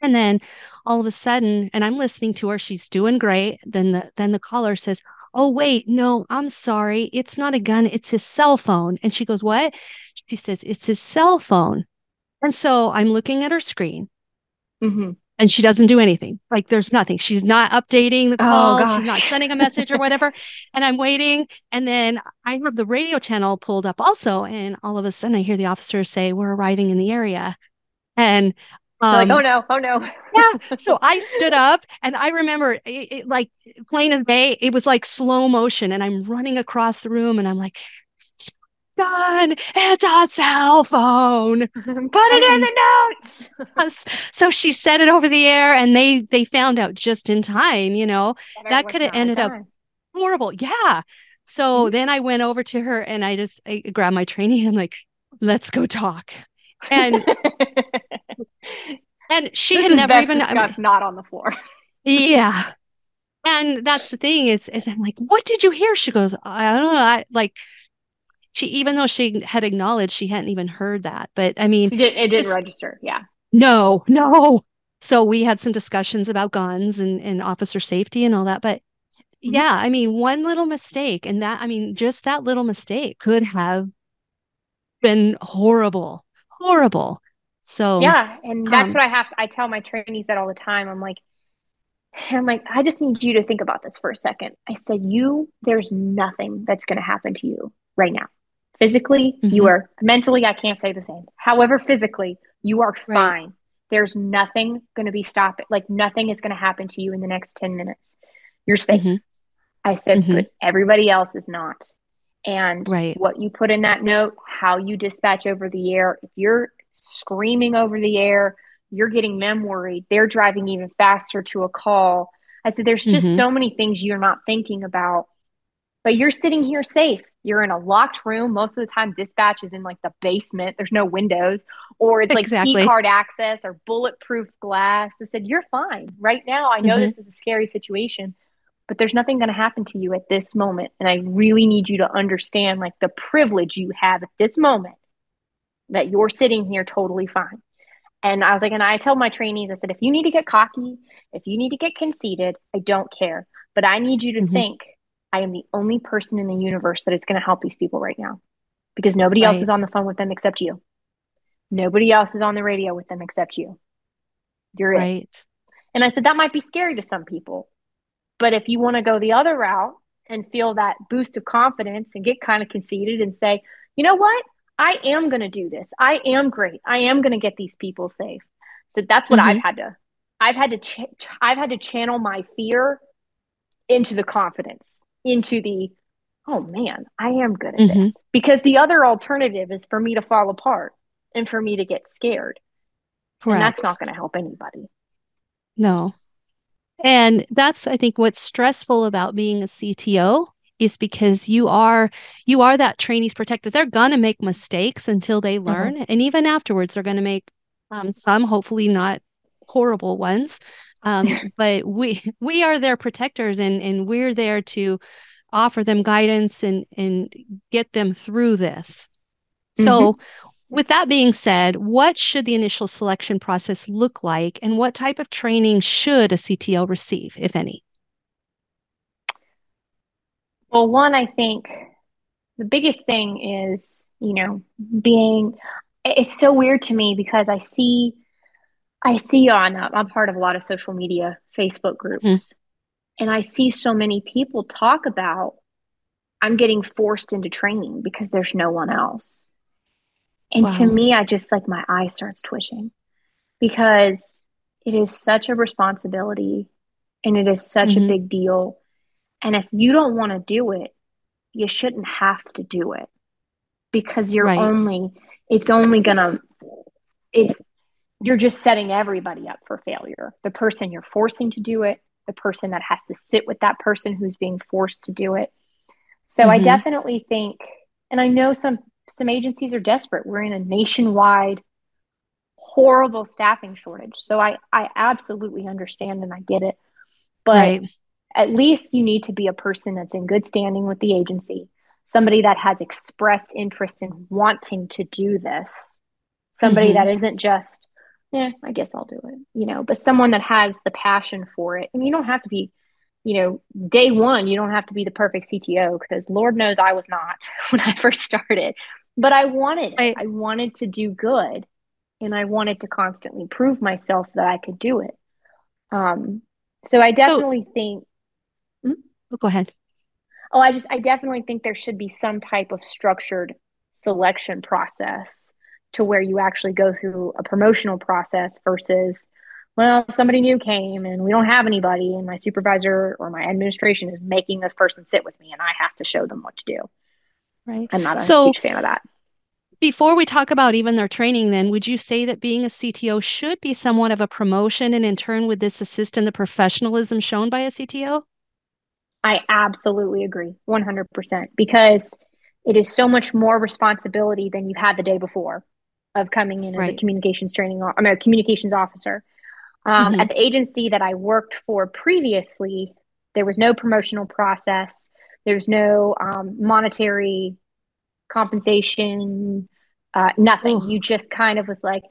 And then all of a sudden, and I'm listening to her, she's doing great. Then the then the caller says, Oh, wait, no, I'm sorry. It's not a gun, it's his cell phone. And she goes, What? She says, It's his cell phone. And so I'm looking at her screen Mm-hmm. and she doesn't do anything. Like there's nothing. She's not updating the Oh, call. She's not sending a message or whatever. (laughs) And I'm waiting. And then I have the radio channel pulled up also. And all of a sudden I hear the officers say, We're arriving in the area. And um, like, oh no, oh no. (laughs) yeah. So I stood up and I remember it, it, like plain as day, it was like slow motion. And I'm running across the room and I'm like, it's done. It's a cell phone. (laughs) Put it in the notes. (laughs) So she said it over the air and they they found out just in time, you know. That could have ended up. Horrible. Yeah. So then I went over to her and I just I grabbed my trainee. I'm like, let's go talk. And and she this had never even discussed not on the floor. Yeah. (laughs) And that's the thing is is I'm like, what did you hear? She goes, I don't know. I like she even though she had acknowledged she hadn't even heard that. But I mean, did, it did Just- register. Yeah. no, no. So we had some discussions about guns and, and officer safety and all that. But Mhm. yeah, I mean, one little mistake and that, I mean, just that little mistake could have been horrible, horrible. So Yeah. And that's um, what I have to, I tell my trainees that all the time. I'm like, I'm like, I just need you to think about this for a second. I said, you, there's nothing that's going to happen to you right now. Physically, you Mhm. are mentally, I can't say the same. However, physically, you are Right. fine. There's nothing going to be stopping. Like nothing is going to happen to you in the next 10 minutes. You're safe. Mhm. I said, Mhm. but everybody else is not. And Right. what you put in that note, how you dispatch over the air, if you're screaming over the air, you're getting them worried. They're driving even faster to a call. I said, there's just Mhm. so many things you're not thinking about, but you're sitting here safe. You're in a locked room. Most of the time, dispatch is in like the basement. There's no windows, or it's like Exactly. key card access or bulletproof glass. I said, You're fine. Right now, I know Mhm. this is a scary situation, but there's nothing going to happen to you at this moment. And I really need you to understand like the privilege you have at this moment that you're sitting here totally fine. And I was like, and I tell my trainees, I said, if you need to get cocky, if you need to get conceited, I don't care. But I need you to mm-hmm. think I am the only person in the universe that is going to help these people right now because nobody right. else is on the phone with them except you. Nobody else is on the radio with them except you. You're right. it. And I said, that might be scary to some people. But if you want to go the other route and feel that boost of confidence and get kind of conceited and say, you know what? I am going to do this. I am great. I am going to get these people safe. So that's what mm-hmm. I've had to, I've had to, ch- I've had to channel my fear into the confidence, into the, oh man, I am good at mm-hmm. this. Because the other alternative is for me to fall apart and for me to get scared. Correct. And that's not going to help anybody. No. And that's, I think, what's stressful about being a CTO is because you are you are that trainee's protector. They're gonna make mistakes until they mm-hmm. learn, mm-hmm. and even afterwards, they're gonna make um, some, hopefully not horrible ones. Um, (laughs) but we we are their protectors, and and we're there to offer them guidance and and get them through this. So. Mm-hmm. With that being said, what should the initial selection process look like and what type of training should a CTO receive, if any? Well, one, I think the biggest thing is, you know, being, it's so weird to me because I see, I see on, uh, I'm part of a lot of social media, Facebook groups, mm-hmm. and I see so many people talk about, I'm getting forced into training because there's no one else. And wow. to me, I just like my eye starts twitching because it is such a responsibility and it is such mm-hmm. a big deal and if you don't want to do it, you shouldn't have to do it because you're right. only, it's only going to, it's, you're just setting everybody up for failure. The person you're forcing to do it, the person that has to sit with that person who's being forced to do it. So mm-hmm. I definitely think, and I know some some agencies are desperate. We're in a nationwide horrible staffing shortage. So I I absolutely understand and I get it. But right at least you need to be a person that's in good standing with the agency, somebody that has expressed interest in wanting to do this, somebody mm-hmm. that isn't just, yeah, I guess I'll do it, you know, but someone that has the passion for it. And you don't have to be, you know, day one, you don't have to be the perfect CTO because Lord knows I was not (laughs) when I first started, but I wanted I, I wanted to do good and I wanted to constantly prove myself that I could do it. Um, so I definitely so, think Oh, go ahead. Oh, I just, I definitely think there should be some type of structured selection process to where you actually go through a promotional process versus, well, somebody new came and we don't have anybody, and my supervisor or my administration is making this person sit with me and I have to show them what to do. Right. I'm not a so, huge fan of that. Before we talk about even their training, then, would you say that being a CTO should be somewhat of a promotion and in turn would this assist in the professionalism shown by a CTO? I absolutely agree 100% because it is so much more responsibility than you had the day before of coming in right. as a communications training I mean, a communications officer. Um, mm-hmm. At the agency that I worked for previously, there was no promotional process. There's no um, monetary compensation, uh, nothing. Ooh. You just kind of was like,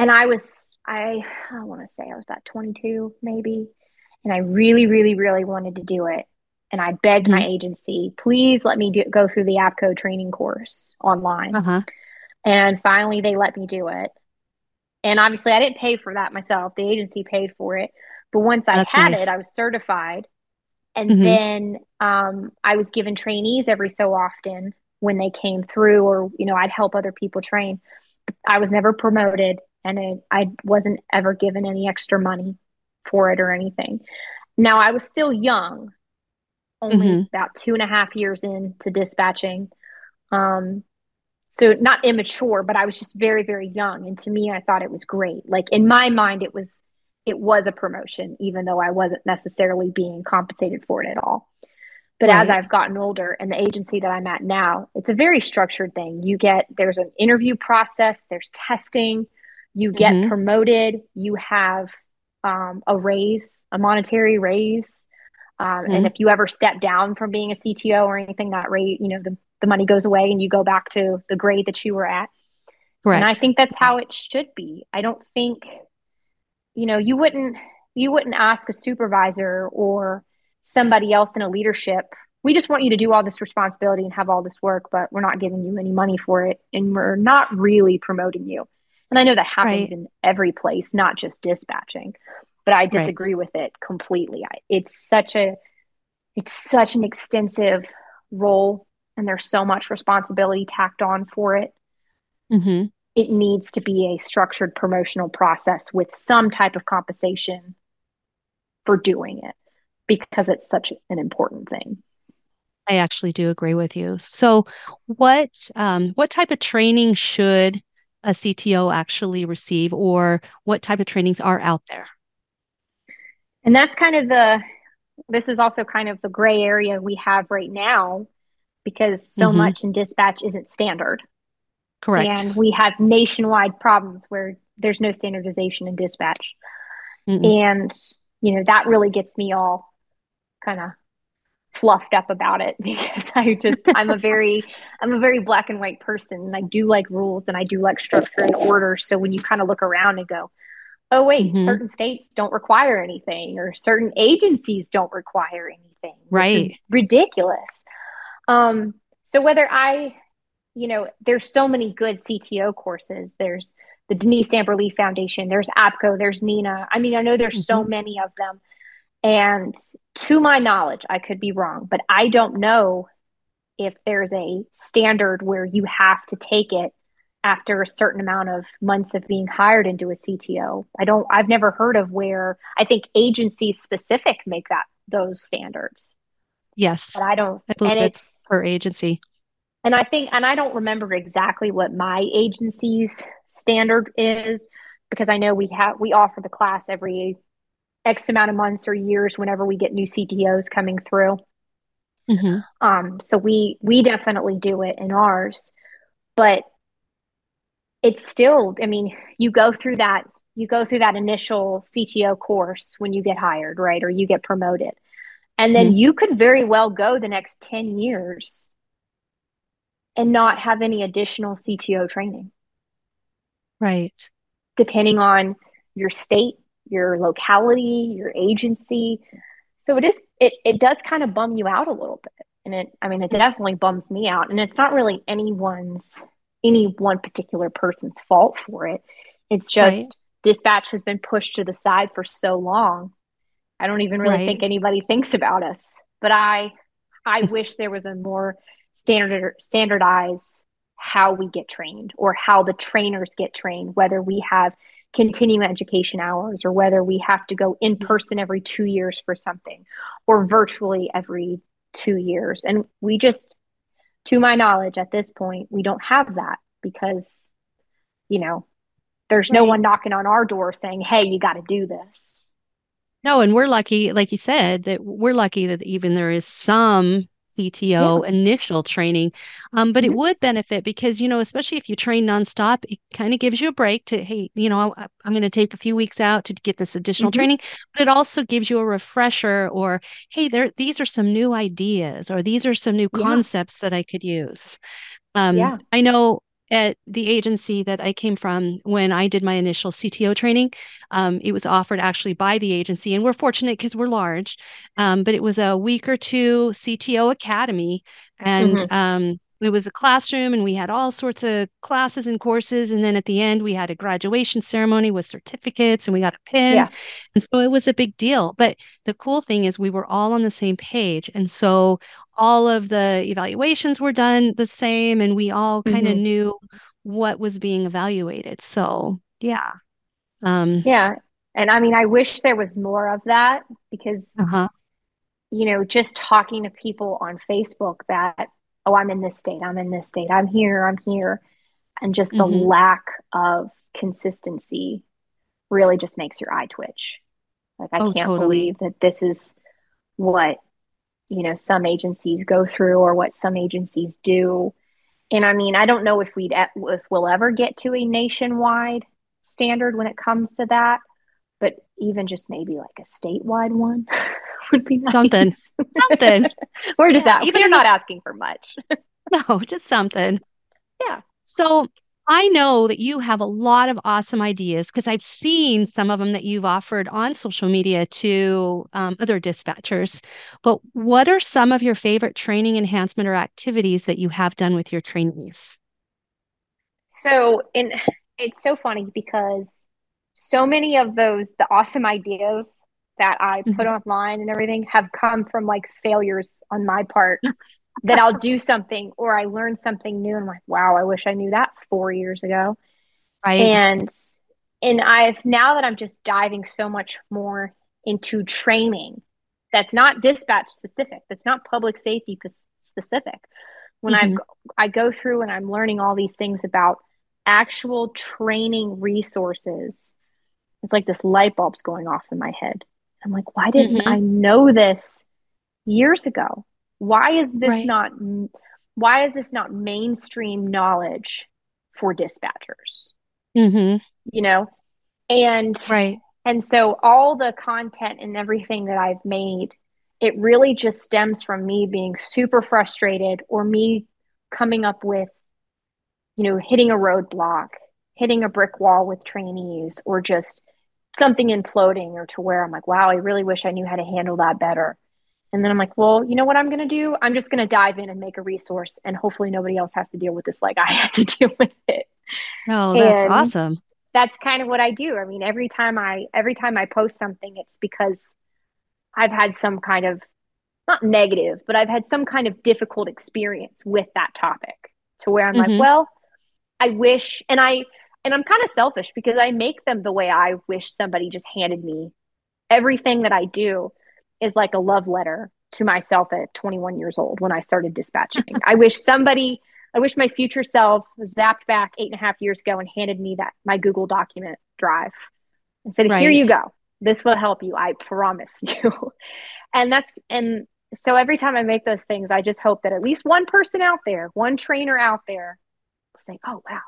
and I was, I, I want to say I was about 22 maybe. And I really, really, really wanted to do it and I begged mm-hmm. my agency, please let me do, go through the APCO training course online. Uh-huh. And finally, they let me do it. And obviously, I didn't pay for that myself. The agency paid for it. But once I That's had nice. it, I was certified. And mm-hmm. then um, I was given trainees every so often when they came through, or, you know, I'd help other people train. I was never promoted and it, I wasn't ever given any extra money for it or anything. Now, I was still young only mm-hmm. about two and a half years into dispatching. Um, so not immature, but I was just very, very young. And to me, I thought it was great. Like in my mind, it was, it was a promotion, even though I wasn't necessarily being compensated for it at all. But right. as I've gotten older and the agency that I'm at now, it's a very structured thing. You get, there's an interview process, there's testing, you get mm-hmm. promoted, you have um, a raise, a monetary raise. Um, mm-hmm. And if you ever step down from being a CTO or anything, that rate, you know, the, the money goes away and you go back to the grade that you were at. Correct. And I think that's how it should be. I don't think, you know, you wouldn't you wouldn't ask a supervisor or somebody else in a leadership, we just want you to do all this responsibility and have all this work, but we're not giving you any money for it and we're not really promoting you. And I know that happens right. in every place, not just dispatching, but I disagree right. with it completely. It's such a it's such an extensive role and there's so much responsibility tacked on for it. Mm-hmm. It needs to be a structured promotional process with some type of compensation for doing it because it's such an important thing. I actually do agree with you. So, what um, what type of training should a CTO actually receive, or what type of trainings are out there? And that's kind of the this is also kind of the gray area we have right now because so mm-hmm. much in dispatch isn't standard. Correct. And we have nationwide problems where there's no standardization in dispatch. Mm-mm. And you know, that really gets me all kind of fluffed up about it (laughs) because I just I'm a very (laughs) I'm a very black and white person and I do like rules and I do like structure and order. So when you kind of look around and go, oh wait, mm-hmm. certain states don't require anything or certain agencies don't require anything. Right. ridiculous. Um so whether I you know, there's so many good CTO courses. There's the Denise Amber-Lee Foundation, there's APCO, there's NENA I mean, I know there's mm-hmm. so many of them. And to my knowledge, I could be wrong, but I don't know if there's a standard where you have to take it after a certain amount of months of being hired into a CTO. I don't I've never heard of where I think agencies specific make that those standards. Yes. But I don't I and it's per agency. And I think and I don't remember exactly what my agency's standard is because I know we have we offer the class every X amount of months or years whenever we get new CTOs coming through. Mm-hmm. Um, so we we definitely do it in ours, but it's still. I mean, you go through that you go through that initial CTO course when you get hired, right, or you get promoted, and then mm-hmm. you could very well go the next ten years and not have any additional CTO training, right? Depending on your state your locality, your agency. So it is it it does kind of bum you out a little bit. And it I mean it definitely bums me out. And it's not really anyone's any one particular person's fault for it. It's just right. dispatch has been pushed to the side for so long. I don't even really right. think anybody thinks about us. But I I (laughs) wish there was a more standard standardized how we get trained or how the trainers get trained, whether we have continuing education hours or whether we have to go in mm-hmm. person every two years for something or virtually every two years. And we just, to my knowledge, at this point, we don't have that because, you know, there's right. no one knocking on our door saying, hey, you got to do this. No, and we're lucky, like you said, that we're lucky that even there is some CTO yeah. initial training. Um, but mm-hmm. it would benefit because, you know, especially if you train nonstop, it kind of gives you a break to, hey, you know, I, am going to take a few weeks out to get this additional mm-hmm. training. But it also gives you a refresher or, hey, there, these are some new ideas or these are some new yeah. concepts that I could use. Um, yeah. I know at the agency that I came from when I did my initial CTO training. Um, it was offered actually by the agency, and we're fortunate because we're large. Um, but it was a week or two CTO academy, and mm-hmm. um, it was a classroom and we had all sorts of classes and courses and then at the end we had a graduation ceremony with certificates and we got a pin yeah. and so it was a big deal but the cool thing is we were all on the same page and so all of the evaluations were done the same and we all kind of mm-hmm. knew what was being evaluated so yeah um yeah and i mean i wish there was more of that because uh-huh. you know just talking to people on facebook that oh, I'm in this state, I'm in this state, I'm here, I'm here. And just the mm-hmm. lack of consistency really just makes your eye twitch. Like, I oh, can't totally. believe that this is what, you know, some agencies go through or what some agencies do. And I mean, I don't know if we'd, if we'll ever get to a nationwide standard when it comes to that, but even just maybe like a statewide one. (laughs) (laughs) would be nice. Something. Something. (laughs) We're just yeah, out. Even we're not asking for much. (laughs) no, just something. Yeah. So I know that you have a lot of awesome ideas because I've seen some of them that you've offered on social media to um, other dispatchers. But what are some of your favorite training enhancement or activities that you have done with your trainees? So, in it's so funny because so many of those the awesome ideas that I put mm-hmm. online and everything have come from like failures on my part that I'll do (laughs) something or I learn something new and I'm like, wow, I wish I knew that four years ago. Right. And and I've now that I'm just diving so much more into training that's not dispatch specific, that's not public safety specific. When mm-hmm. I I go through and I'm learning all these things about actual training resources, it's like this light bulb's going off in my head. I'm like, why didn't mm-hmm. I know this years ago? Why is this right. not why is this not mainstream knowledge for dispatchers? Mm-hmm. You know, and right, and so all the content and everything that I've made, it really just stems from me being super frustrated or me coming up with, you know, hitting a roadblock, hitting a brick wall with trainees, or just something imploding, or to where I'm like, wow, I really wish I knew how to handle that better. And then I'm like, well, you know what I'm going to do? I'm just going to dive in and make a resource, and hopefully nobody else has to deal with this like I (laughs) had to deal with it. Oh, that's and awesome. That's kind of what I do. I mean, every time I every time I post something, it's because I've had some kind of not negative, but I've had some kind of difficult experience with that topic to where I'm mm-hmm. like, well, I wish, and I and I'm kind of selfish because I make them the way I wish somebody just handed me everything that I do is like a love letter to myself at 21 years old when I started dispatching. (laughs) I wish somebody, I wish my future self zapped back eight and a half years ago and handed me that my Google document drive and said, right. "Here you go. This will help you. I promise (laughs) you." and that's and so every time I make those things, I just hope that at least one person out there, one trainer out there, will say, "Oh wow,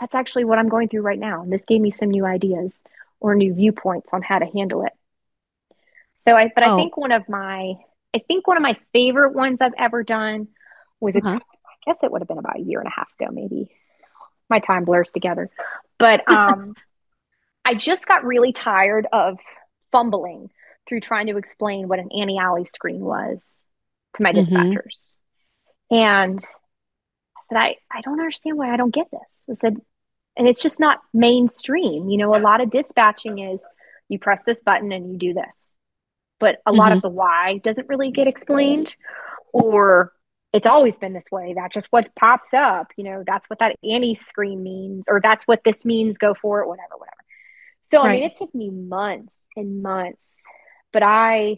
that's actually what I'm going through right now." And this gave me some new ideas or new viewpoints on how to handle it. So I, but oh. I think one of my, I think one of my favorite ones I've ever done was, uh-huh. a, I guess it would have been about a year and a half ago, maybe. My time blurs together, but (laughs) um, I just got really tired of fumbling through trying to explain what an ANI/ALI screen was to my mm-hmm. dispatchers, and I said, I, I don't understand why I don't get this. I said, and it's just not mainstream. You know, a lot of dispatching is you press this button and you do this but a mm-hmm. lot of mm-hmm. the why doesn't really get explained or it's always been this way that just what pops up you know that's what that anti screen means or that's what this means go for it whatever whatever so right. i mean it took me months and months but i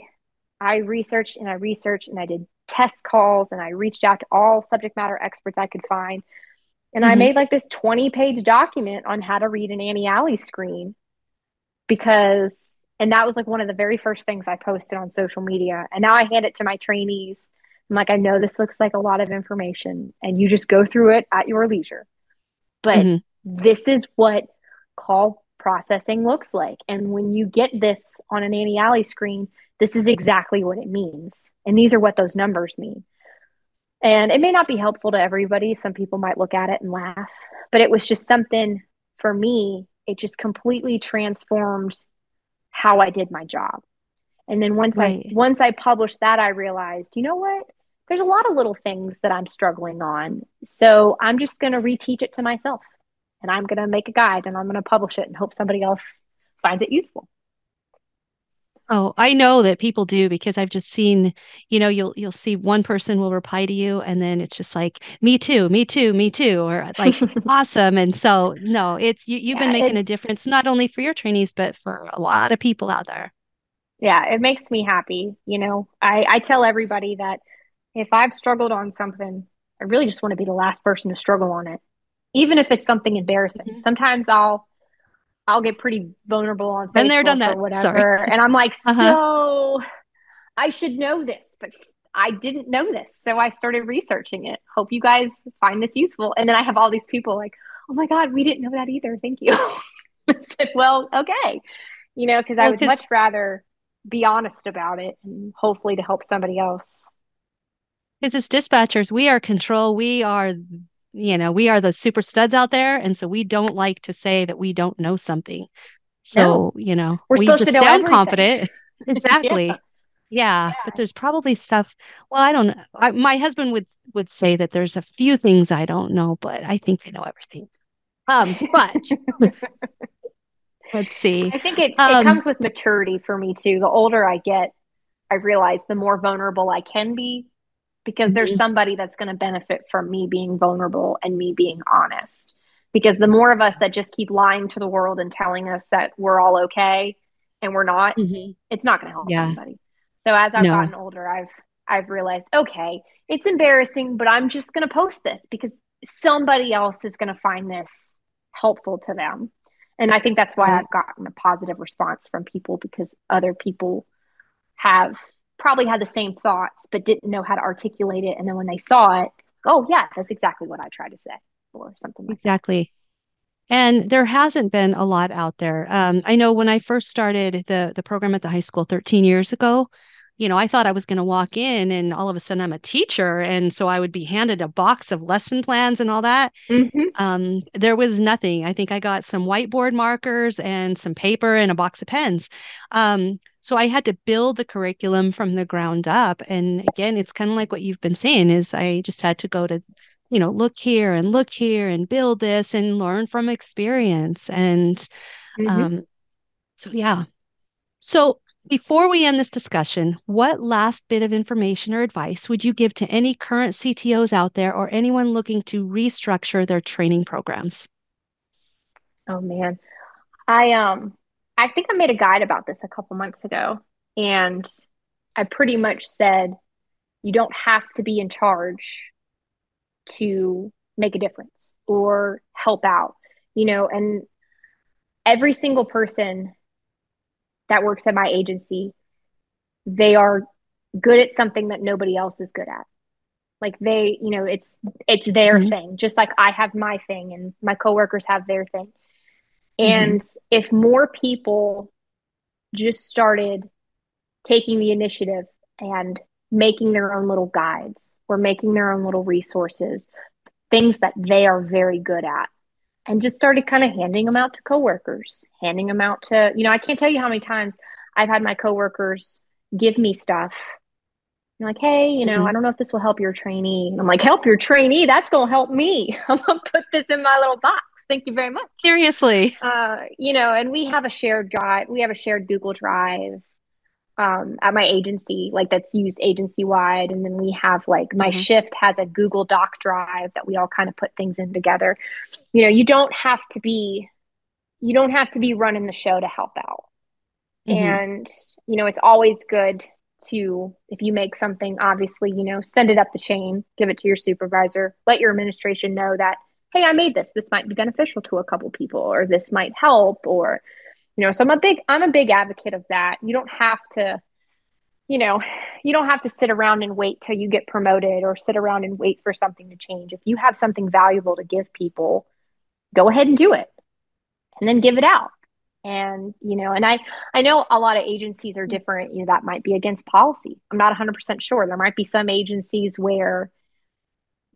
i researched and i researched and i did test calls and i reached out to all subject matter experts i could find and mm-hmm. i made like this 20 page document on how to read an ANI/ALI screen because and that was like one of the very first things I posted on social media. And now I hand it to my trainees. I'm like, I know this looks like a lot of information, and you just go through it at your leisure. But mm-hmm. this is what call processing looks like. And when you get this on an ANI/ALI screen, this is exactly what it means. And these are what those numbers mean. And it may not be helpful to everybody. Some people might look at it and laugh, but it was just something for me, it just completely transformed how I did my job. And then once right. I once I published that, I realized, you know what? There's a lot of little things that I'm struggling on. So I'm just going to reteach it to myself. And I'm going to make a guide and I'm going to publish it and hope somebody else finds it useful. Oh, I know that people do because I've just seen, you know, you'll you'll see one person will reply to you and then it's just like, me too, me too, me too, or like (laughs) awesome. And so no, it's you you've yeah, been making a difference not only for your trainees, but for a lot of people out there. Yeah, it makes me happy. You know, I, I tell everybody that if I've struggled on something, I really just want to be the last person to struggle on it. Even if it's something embarrassing. Mm-hmm. Sometimes I'll I'll get pretty vulnerable on Facebook there, done that. or whatever. And I'm like, (laughs) uh-huh. so I should know this, but I didn't know this. So I started researching it. Hope you guys find this useful. And then I have all these people like, oh my God, we didn't know that either. Thank you. (laughs) I said, well, okay. You know, because well, I would much rather be honest about it and hopefully to help somebody else. Because as dispatchers, we are control. We are you know, we are the super studs out there. And so we don't like to say that we don't know something. So, no. you know, We're we just sound everything. confident. (laughs) exactly. (laughs) yeah. Yeah, Yeah. but there's probably stuff. Well, I don't know. I, my husband would would say that there's a few things I don't know, but I think I know everything. Um, but (laughs) let's see. I think it, Um, it comes with maturity for me too. The older I get, I realize the more vulnerable I can be because there's Mhm. somebody that's going to benefit from me being vulnerable and me being honest. Because the more of us that just keep lying to the world and telling us that we're all okay and we're not, Mhm. it's not going to help Yeah. anybody. So as I've No. gotten older, I've I've realized, okay, it's embarrassing, but I'm just going to post this because somebody else is going to find this helpful to them. And I think that's why. I've gotten a positive response from people because other people have probably had the same thoughts but didn't know how to articulate it and then when they saw it, oh yeah, that's exactly what I try to say or something like that. Exactly. And there hasn't been a lot out there. Um, I know when I first started the the program at the high school 13 years ago, you know, I thought I was going to walk in and all of a sudden I'm a teacher, and so I would be handed a box of lesson plans and all that. Mhm. Um, there was nothing. I think I got some whiteboard markers and some paper and a box of pens. Um, so I had to build the curriculum from the ground up. And again, it's kind of like what you've been saying is I just had to go to, you know, look here and look here and build this and learn from experience. And Mhm. um, so yeah. So before we end this discussion, what last bit of information or advice would you give to any current CTOs out there or anyone looking to restructure their training programs? Oh man. I um I think I made a guide about this a couple months ago and I pretty much said you don't have to be in charge to make a difference or help out, you know, and every single person that works at my agency, they are good at something that nobody else is good at. Like they, you know, it's it's their Mhm. thing, just like I have my thing and my coworkers have their thing. And if more people just started taking the initiative and making their own little guides or making their own little resources, things that they are very good at, and just started kind of handing them out to coworkers, handing them out to, you know, I can't tell you how many times I've had my coworkers give me stuff. You're like, hey, you know, Mhm. I don't know if this will help your trainee. And I'm like, help your trainee? That's going to help me. (laughs) I'm going to put this in my little box. Thank you very much Seriously. uh, you know, and we have a shared drive. We have a shared Google Drive um, at my agency, like that's used agency wide. And then we have like my Mhm. shift has a Google Doc drive that we all kind of put things in together. You know, you don't have to be, you don't have to be running the show to help out. Mhm. And, you know, it's always good to, if you make something, obviously, you know, send it up the chain, give it to your supervisor, let your administration know that, hey, I made this. This might be beneficial to a couple people, or this might help, or, you know, so I'm a big, I'm a big advocate of that. You don't have to, you know, you don't have to sit around and wait till you get promoted or sit around and wait for something to change. If you have something valuable to give people, go ahead and do it and then give it out. And you know and i i know a lot of agencies are mm. different. You know that might be against policy. I'm not 100% sure. There might be some agencies where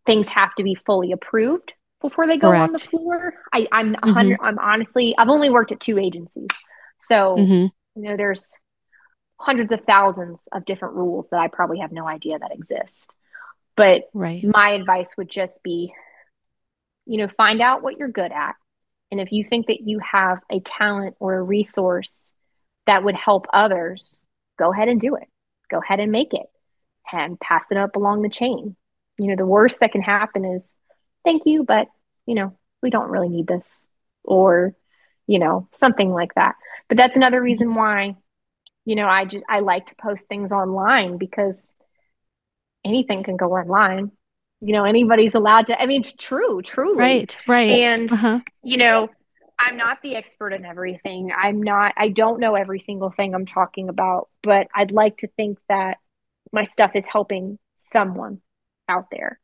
things have to be fully approved before they go on the floor. I i'm 100 i'm honestly i've only worked at two agencies. So Mhm. you know there's hundreds of thousands of different rules that i probably have no idea that exist. But Right. my advice would just be you know find out what you're good at. And if you think that you have a talent or a resource that would help others go ahead and do it. Go ahead and make it and pass it up along the chain. You know the worst that can happen is thank you but you know we don't really need this or you know something like that but that's another reason why you know i just i like to post things online because anything can go online you know anybody's allowed to i mean true truly Right. Right. and uh-huh. you know i'm not the expert in everything i'm not i don't know every single thing i'm talking about but i'd like to think that my stuff is helping someone out there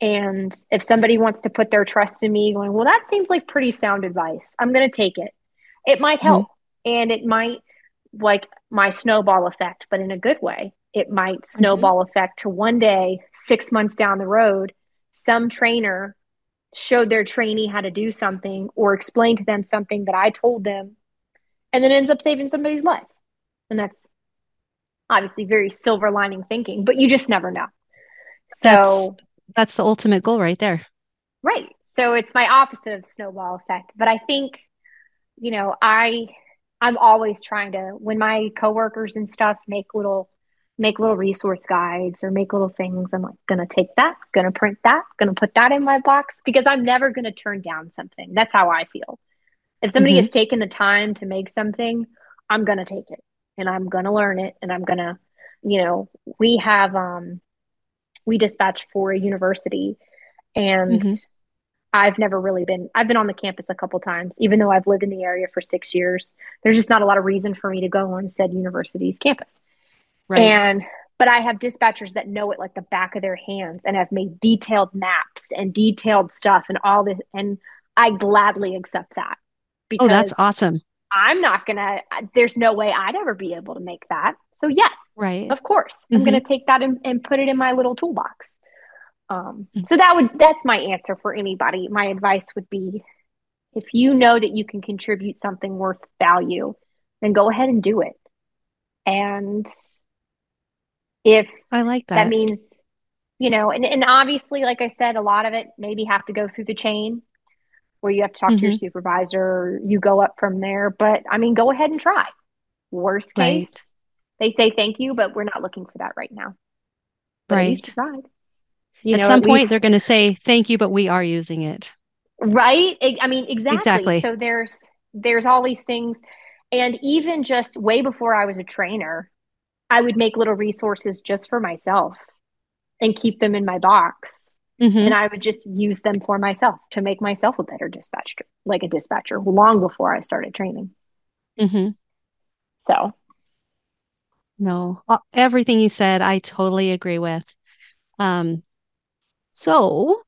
and if somebody wants to put their trust in me going well that seems like pretty sound advice. I'm going to take it. It might mm-hmm. help and it might like my snowball effect but in a good way. It might mm-hmm. snowball effect to one day six months down the road some trainer showed their trainee how to do something or explained to them something that I told them and then ends up saving somebody's life. And that's obviously very silver lining thinking, but you just never know. So that's, the ultimate goal right there. Right. So it's my opposite of snowball effect. But I think, you know, I I'm always trying to when my coworkers and stuff make little make little resource guides or make little things. I'm like, gonna take that, gonna print that, gonna put that in my box because I'm never gonna turn down something. That's how I feel. If somebody mm-hmm. has taken the time to make something, I'm gonna take it and I'm gonna learn it and I'm gonna, you know, we have um we dispatch for a university and mm-hmm. I've never really been I've been on the campus a couple times, even though I've lived in the area for six years. There's just not a lot of reason for me to go on said university's campus. Right. And but I have dispatchers that know it like the back of their hands and have made detailed maps and detailed stuff and all this and I gladly accept that. Because oh, that's awesome. I'm not gonna there's no way I'd ever be able to make that. So yes, right. Of course. Mm-hmm. I'm gonna take that and, and put it in my little toolbox. Um, mm-hmm. so that would that's my answer for anybody. My advice would be if you know that you can contribute something worth value, then go ahead and do it. And if I like that. That means, you know, and, and obviously, like I said, a lot of it maybe have to go through the chain where you have to talk mm-hmm. to your mm-hmm. supervisor you go up from there. But I mean, go ahead and try. Worst case, right. they say thank you, but we're not looking for that right now. But right. You at know, some at point, least, they're going to say thank you, but we are using it. Right. I mean, exactly. exactly. So there's there's all these things, and even just way before I was a trainer, I would make little resources just for myself and keep them in my box. Mm-hmm. And I would just use them for myself to make myself a better dispatcher, like a dispatcher, long before I started training. Mm-hmm. So, no, everything you said, I totally agree with. Um, so,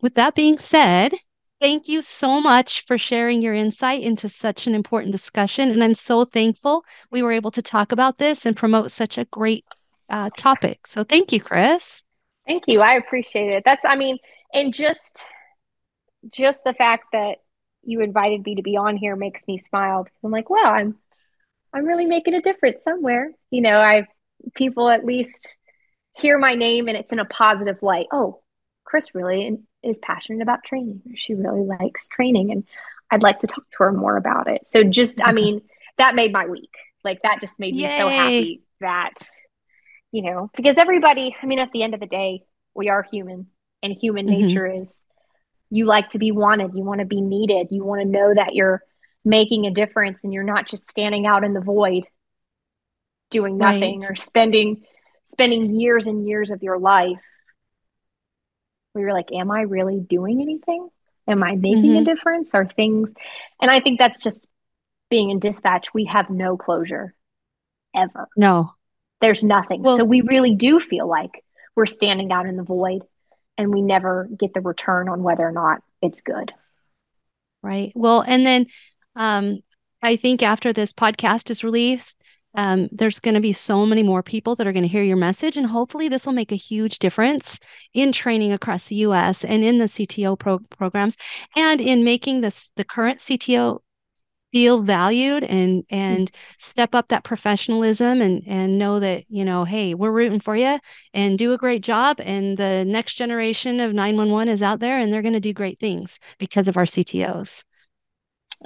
with that being said, thank you so much for sharing your insight into such an important discussion. And I'm so thankful we were able to talk about this and promote such a great uh, topic. So, thank you, Kris. Thank you. I appreciate it. That's, I mean, and just, just the fact that you invited me to be on here makes me smile because I'm like, wow, I'm, I'm really making a difference somewhere. You know, I've people at least hear my name and it's in a positive light. Oh, Kris really is passionate about training. She really likes training, and I'd like to talk to her more about it. So, just, I mm-hmm. mean, that made my week. Like, that just made Yay. me so happy that, you know, because everybody, I mean, at the end of the day, we are human, and human mm-hmm. nature is you like to be wanted, you want to be needed, you want to know that you're making a difference and you're not just standing out in the void doing nothing right. or spending spending years and years of your life we were like, Am I really doing anything? Am I making mm-hmm. a difference? Are things, and I think that's just being in dispatch, we have no closure ever. No, there's nothing. Well, so we really do feel like we're standing out in the void and we never get the return on whether or not it's good. Right. Well, and then um, I think after this podcast is released, um, there's going to be so many more people that are going to hear your message and hopefully this will make a huge difference in training across the us and in the cto pro- programs and in making this the current cto feel valued and and mm-hmm. step up that professionalism and and know that you know hey we're rooting for you and do a great job and the next generation of 911 is out there and they're going to do great things because of our ctos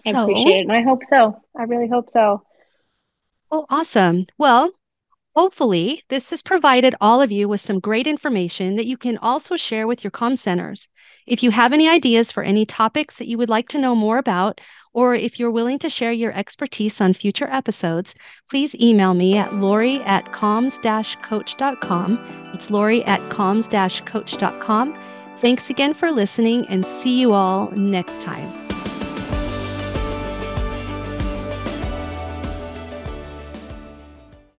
I so, appreciate it and I hope so I really hope so Oh, awesome. Well, hopefully, this has provided all of you with some great information that you can also share with your com centers. If you have any ideas for any topics that you would like to know more about, or if you're willing to share your expertise on future episodes, please email me at lori at comms-coach.com. It's lori at comms-coach.com. Thanks again for listening and see you all next time.